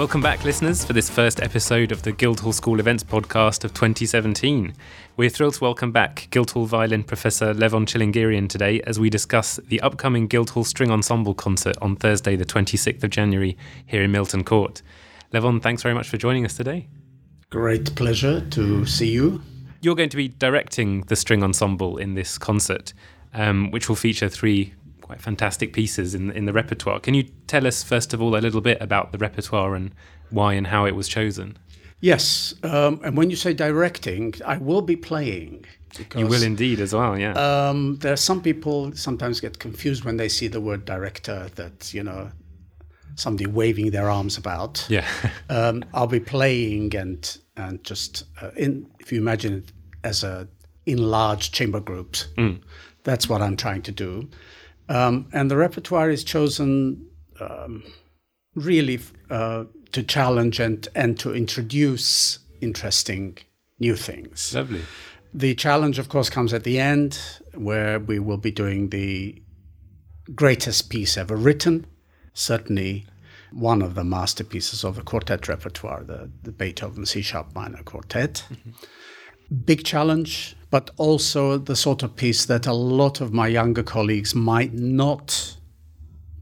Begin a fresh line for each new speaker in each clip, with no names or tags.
Welcome back, listeners, for this first episode of the Guildhall School Events podcast of 2017. We're thrilled to welcome back Guildhall violin professor Levon Chilingirian today as we discuss the upcoming Guildhall String Ensemble concert on Thursday, the 26th of January, here in Milton Court. Levon, thanks very much for joining us today.
Great pleasure to see you.
You're going to be directing the string ensemble in this concert, um, which will feature three quite fantastic pieces in in the repertoire. Can you tell us first of all a little bit about the repertoire and why and how it was chosen?
Yes, um, and when you say directing, I will be playing.
You will indeed as well, yeah.
Um, there are some people sometimes get confused when they see the word director that you know somebody waving their arms about.
Yeah.
um, I'll be playing and and just uh, in if you imagine it as a in large chamber groups. Mm. That's what I'm trying to do. Um, and the repertoire is chosen um, really uh, to challenge and, and to introduce interesting new things.
Lovely.
The challenge, of course, comes at the end, where we will be doing the greatest piece ever written, certainly one of the masterpieces of the quartet repertoire, the, the Beethoven C sharp minor quartet. Mm-hmm big challenge, but also the sort of piece that a lot of my younger colleagues might not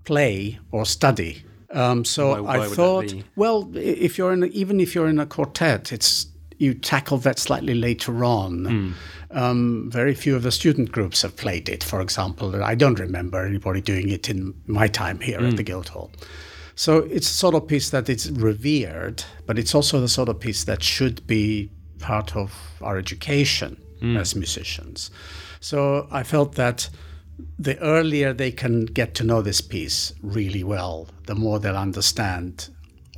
play or study. Um, so
why, why
I thought, well, if you're in, a, even if you're in a quartet, it's you tackle that slightly later on. Mm. Um, very few of the student groups have played it. For example, I don't remember anybody doing it in my time here mm. at the Guildhall. So it's a sort of piece that it's revered, but it's also the sort of piece that should be part of our education mm. as musicians. So I felt that the earlier they can get to know this piece really well, the more they'll understand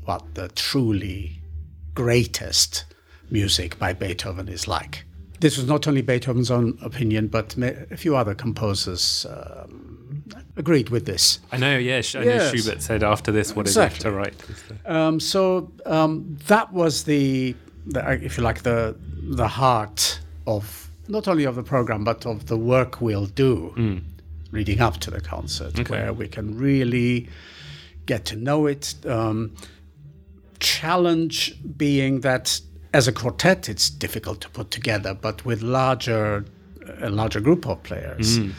what the truly greatest music by Beethoven is like. This was not only Beethoven's own opinion, but a few other composers um, agreed with this.
I know, yeah. I know Schubert said after this, what exactly. is left to write.
Um, so um, that was the the, if you like, the the heart of not only of the program but of the work we'll do mm. leading up to the concert, okay. where we can really get to know it. Um, challenge being that as a quartet, it's difficult to put together, but with larger a larger group of players. Mm.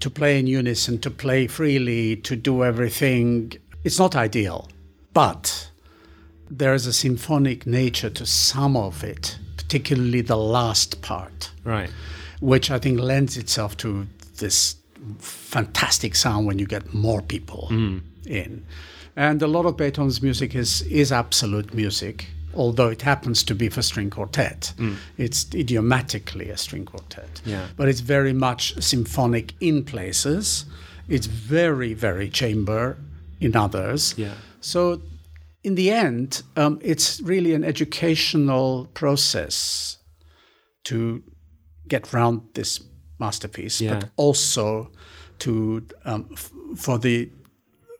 To play in unison, to play freely, to do everything, it's not ideal. But there is a symphonic nature to some of it, particularly the last part.
Right.
Which I think lends itself to this fantastic sound when you get more people mm. in. And a lot of Beethoven's music is is absolute music, although it happens to be for string quartet. Mm. It's idiomatically a string quartet.
Yeah.
But it's very much symphonic in places. It's very, very chamber in others.
Yeah.
So in the end, um, it's really an educational process to get around this masterpiece, yeah. but also to um, f- for the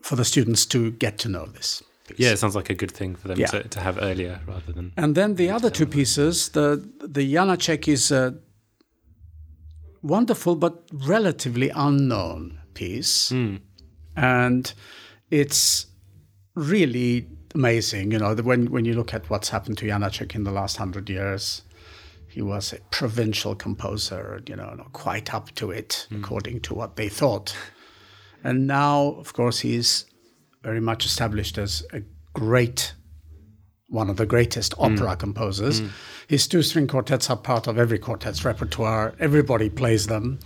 for the students to get to know this.
Piece. Yeah, it sounds like a good thing for them yeah. to, to have earlier rather than.
And then the other two pieces, the the Janacek is a wonderful but relatively unknown piece,
mm.
and it's really amazing. You know, when when you look at what's happened to Janacek in the last hundred years, he was a provincial composer. You know, not quite up to it mm. according to what they thought. And now, of course, he's very much established as a great, one of the greatest mm. opera composers. Mm. His two-string quartets are part of every quartet's repertoire. Everybody plays them.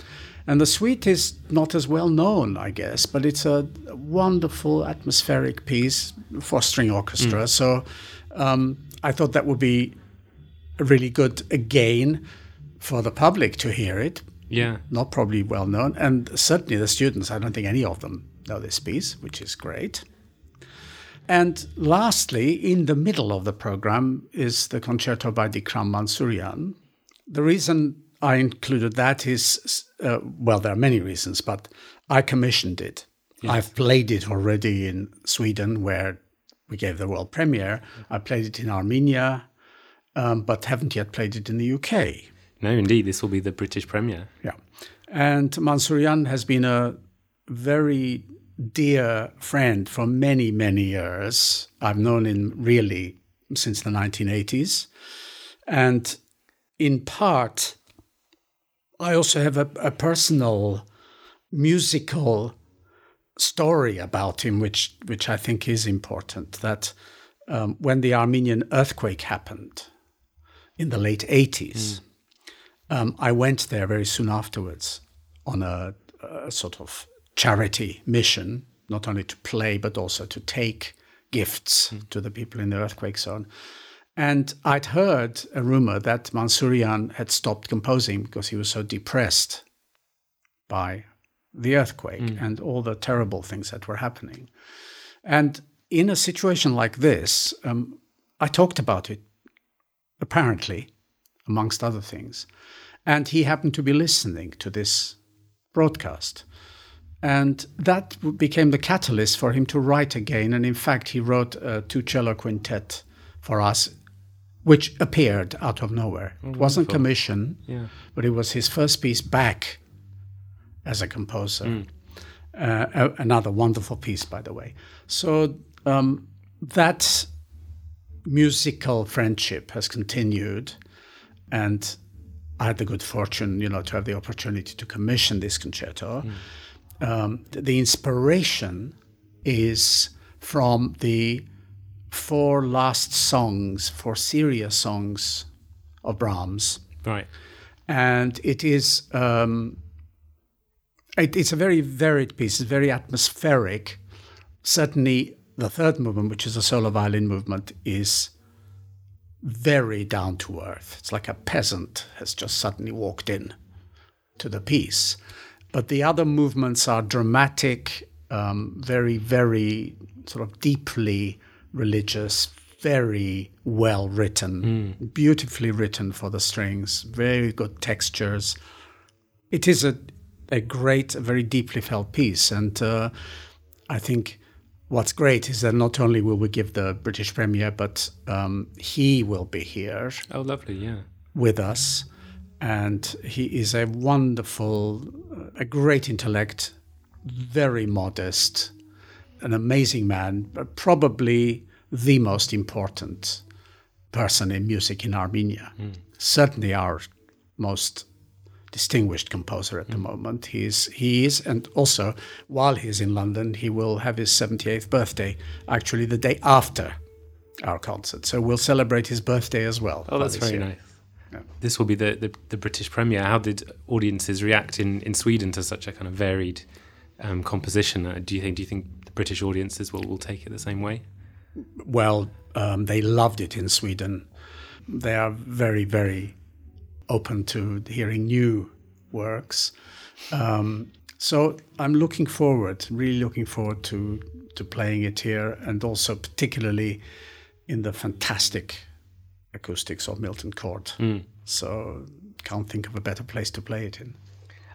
And the suite is not as well known, I guess, but it's a wonderful atmospheric piece for string orchestra. Mm. So um, I thought that would be a really good again for the public to hear it.
Yeah.
Not probably well known. And certainly the students, I don't think any of them know this piece, which is great. And lastly, in the middle of the program is the concerto by Dikram Mansurian. The reason I included that is, uh, well, there are many reasons, but I commissioned it. Yes. I've played it already in Sweden, where we gave the world premiere. I played it in Armenia, um, but haven't yet played it in the UK.
No, indeed, this will be the British premiere.
Yeah. And Mansurian has been a very dear friend for many, many years. I've known him really since the 1980s. And in part, I also have a, a personal musical story about him, which, which I think is important. That um, when the Armenian earthquake happened in the late 80s, mm. um, I went there very soon afterwards on a, a sort of charity mission, not only to play, but also to take gifts mm. to the people in the earthquake zone. And I'd heard a rumor that Mansurian had stopped composing because he was so depressed by the earthquake mm. and all the terrible things that were happening. And in a situation like this, um, I talked about it, apparently, amongst other things. And he happened to be listening to this broadcast. And that became the catalyst for him to write again. And in fact, he wrote a two cello quintet for us, which appeared out of nowhere. Oh, it wasn't commissioned, yeah. but it was his first piece back as a composer. Mm. Uh, another wonderful piece, by the way. So um, that musical friendship has continued, and I had the good fortune, you know, to have the opportunity to commission this concerto. Mm. Um, the inspiration is from the four last songs, four serious songs of Brahms.
Right.
And it is um, it, it's a very varied piece. It's very atmospheric. Certainly, the third movement, which is a solo violin movement, is very down to earth. It's like a peasant has just suddenly walked in to the piece. But the other movements are dramatic, um, very, very sort of deeply religious, very well written, mm. beautifully written for the strings, very good textures. It is a a great, very deeply felt piece. And uh, I think what's great is that not only will we give the British premiere, but um, he will be here.
Oh, lovely, yeah.
With us. And he is a wonderful, a great intellect, very modest, an amazing man, but probably the most important person in music in Armenia. Mm. Certainly our most distinguished composer at the mm. moment. He's he is, and also while he's in London, he will have his 78th birthday, actually the day after our concert. So we'll celebrate his birthday as well.
Oh, that's very year. nice. Yeah. This will be the, the, the, British premiere. How did audiences react in, in Sweden to such a kind of varied um, composition? Uh, do you think do you think the British audiences will, will take it the same way?
Well, um, they loved it in Sweden. They are very very open to hearing new works. Um, so I'm looking forward, really looking forward to to playing it here, and also particularly in the fantastic acoustics of Milton Court. Mm. So can't think of a better place to play it in.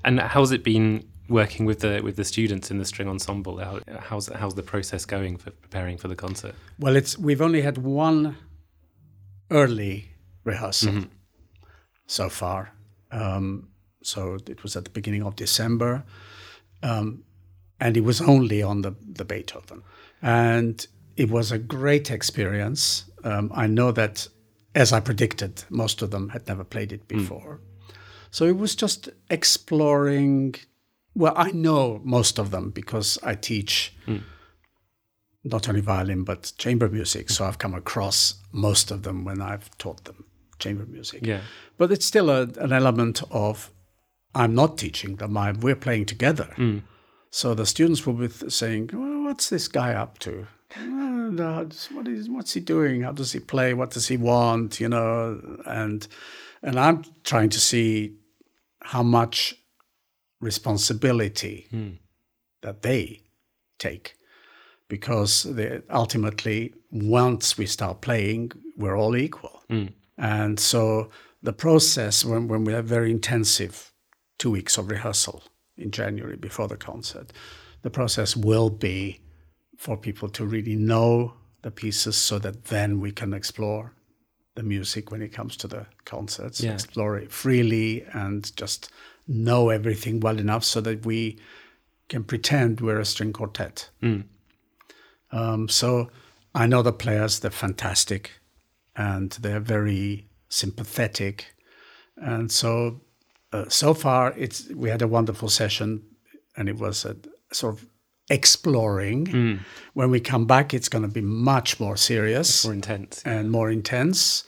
And how's it been working with the with the students in the string ensemble? How, how's how's the process going for preparing for the concert?
Well, it's we've only had one early rehearsal. Mm-hmm so far. Um, so it was at the beginning of December, um, and it was only on the, the Beethoven. And it was a great experience. Um, I know that, as I predicted, most of them had never played it hmm. before. Mm. So it was just exploring. Well, I know most of them because I teach mm. not only violin but chamber music. So I've come across most of them when I've taught them chamber music.
Yeah.
But it's still a, an element of I'm not teaching them. I'm, we're playing together. Mm. So the students will be saying, well, "What's this guy up to? what is what's he doing? How does he play? What does he want? You know?" And and I'm trying to see how much responsibility mm. that they take because they, ultimately once we start playing we're all equal mm. And so the process, when, when we have very intensive two weeks of rehearsal in January before the concert, the process will be for people to really know the pieces so that then we can explore the music when it comes to the concerts, yeah. explore it freely and just know everything well enough so that we can pretend we're a string quartet. Um, so I know the players; they're fantastic, and they're very sympathetic, and so uh, so far it's we had a wonderful session, and it was a sort of exploring. When we come back, it's going to be much more serious
More intense.
and more intense.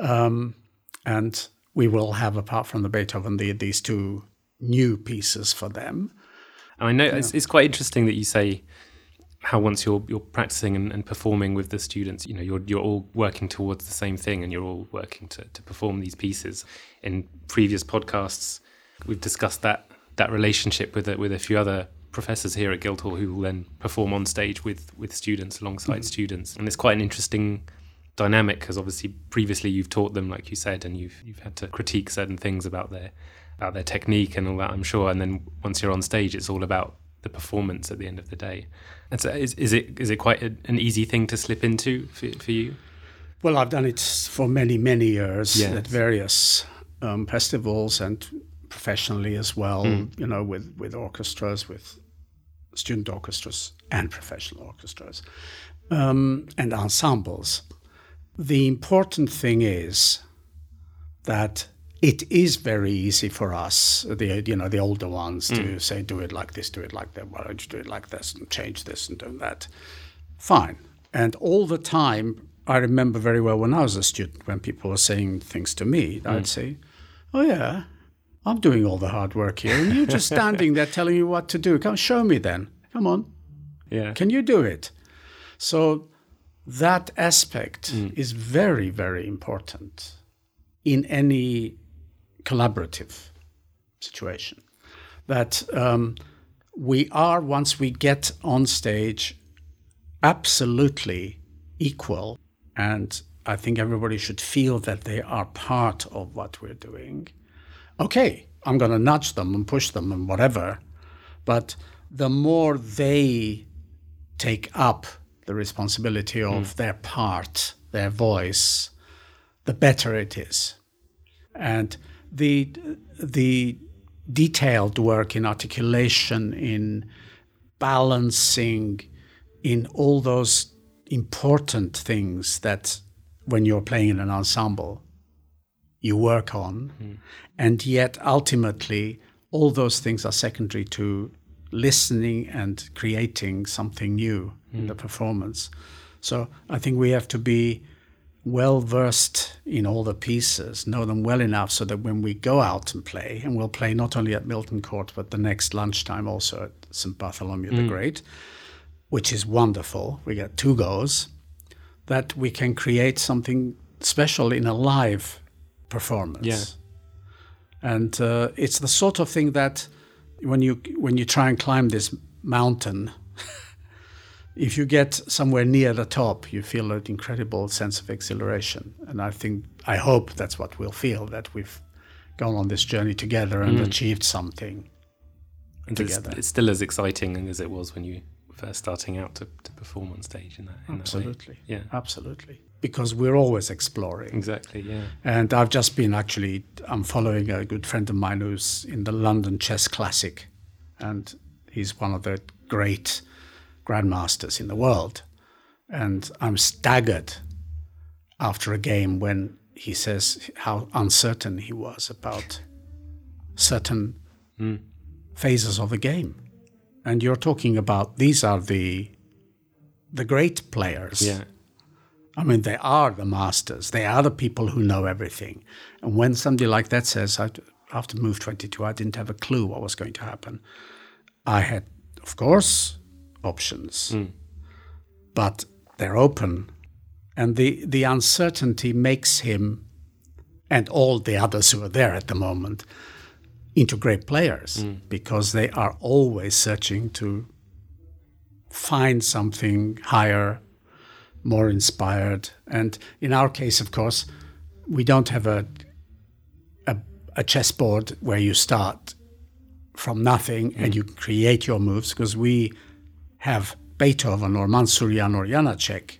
Um, and we will have, apart from the Beethoven, the, these two new pieces for them.
And I know it's, it's quite interesting that you say how once you're you're practicing and, and performing with the students, you know, you're you're all working towards the same thing, and you're all working to, to perform these pieces. In previous podcasts, we've discussed that that relationship with a, with a few other professors here at Guildhall who will then perform on stage with with students alongside mm-hmm. students, and it's quite an interesting dynamic because obviously previously you've taught them, like you said, and you've you've had to critique certain things about their about their technique and all that, I'm sure. And then once you're on stage, it's all about the performance at the end of the day. And so, is, is it is it quite a, an easy thing to slip into for, for you?
Well, I've done it for many, many years
Yes.
at various um, festivals and professionally as well, you know, with, with orchestras, with student orchestras and professional orchestras um, and ensembles. The important thing is that it is very easy for us, the you know the older ones, to mm. say do it like this, do it like that. Why don't you do it like this and change this and do that? Fine. And all the time, I remember very well when I was a student, when people were saying things to me, I'd mm. say, "Oh yeah, I'm doing all the hard work here, and you're just standing there telling me what to do. Come show me then. Come on,
Yeah.
can you do it?" So that aspect is very, very important in any collaborative situation. That um, we are, once we get on stage, absolutely equal. And I think everybody should feel that they are part of what we're doing. Okay, I'm going to nudge them and push them and whatever. But the more they take up the responsibility of hmm. their part, their voice, the better it is. And the the detailed work in articulation, in balancing, in all those important things that when you're playing in an ensemble you work on, hmm. and yet ultimately all those things are secondary to listening and creating something new in the performance. So I think we have to be well versed in all the pieces, know them well enough so that when we go out and play, and we'll play not only at Milton Court, but the next lunchtime also at St. Bartholomew the Great, which is wonderful. We get two goes, that we can create something special in a live performance.
Yeah.
And uh, it's the sort of thing that when you when you try and climb this mountain, if you get somewhere near the top, you feel an incredible sense of exhilaration. And I think I hope that's what we'll feel that we've gone on this journey together and mm. achieved something.
And
together.
it's still as exciting as it was when you were first starting out to, to perform on stage in that, in that.
Absolutely.
Yeah.
Absolutely. Because we're always exploring.
Exactly. Yeah.
And I've just been actually, I'm following a good friend of mine who's in the London Chess Classic, and he's one of the great grandmasters in the world. And I'm staggered after a game when he says how uncertain he was about certain hmm. phases of a game. And you're talking about these are the the great players.
Yeah.
I mean, they are the masters. They are the people who know everything. And when somebody like that says, I, after move 22, I didn't have a clue what was going to happen, I had, of course, options, hmm. but they're open. And the, the uncertainty makes him and all the others who are there at the moment into great players hmm. because they are always searching to find something higher, more inspired. And in our case, of course, we don't have a a, a chessboard where you start from nothing and mm. you create your moves because we have Beethoven or Mansurian or Janacek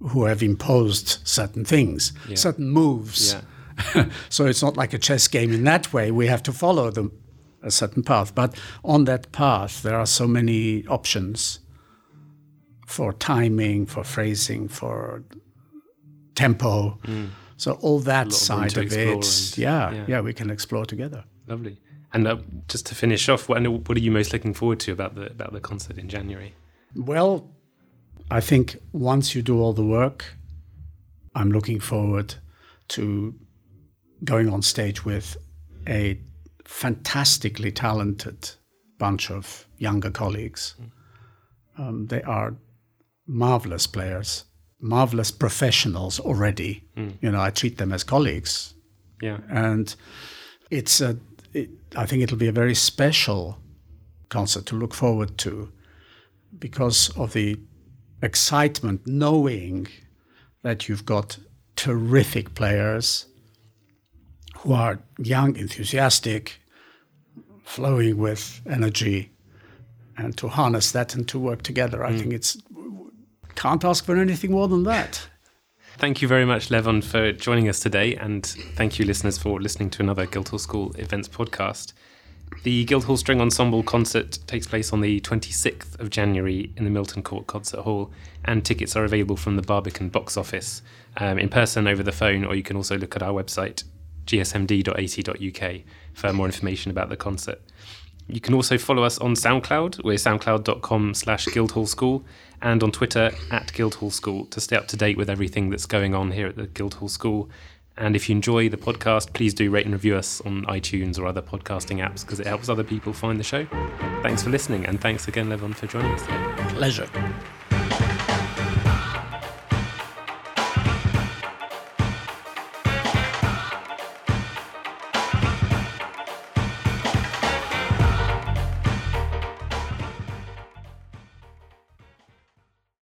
who have imposed certain things, certain moves.
Yeah.
so it's not like a chess game in that way. We have to follow the a certain path. But on that path, there are so many options for timing, for phrasing, for tempo. Mm. So all that side of, of it, yeah, yeah, yeah, we can explore together.
Lovely. And uh, just to finish off, what, what are you most looking forward to about the about the concert in January?
Well, I think once you do all the work, I'm looking forward to going on stage with a fantastically talented bunch of younger colleagues. Mm. Um, they are marvelous players, marvelous professionals already. Mm. You know, I treat them as colleagues.
Yeah,
and it's a. It, I think it'll be a very special concert to look forward to because of the excitement, knowing that you've got terrific players who are young, enthusiastic, flowing with energy, and to harness that and to work together. I mm. think it's can't ask for anything more than that.
Thank you very much, Levon, for joining us today, and thank you, listeners, for listening to another Guildhall School Events podcast. The Guildhall String Ensemble concert takes place on the 26th of January in the Milton Court Concert Hall, and tickets are available from the Barbican box office um, in person over the phone, or you can also look at our website, gsmd.ac.uk, for more information about the concert. You can also follow us on SoundCloud. We're soundcloud.com slash Guildhall School and on Twitter at Guildhall School to stay up to date with everything that's going on here at the Guildhall School. And if you enjoy the podcast, please do rate and review us on iTunes or other podcasting apps because it helps other people find the show. Thanks for listening, and thanks again, Levon, for joining us today.
Pleasure.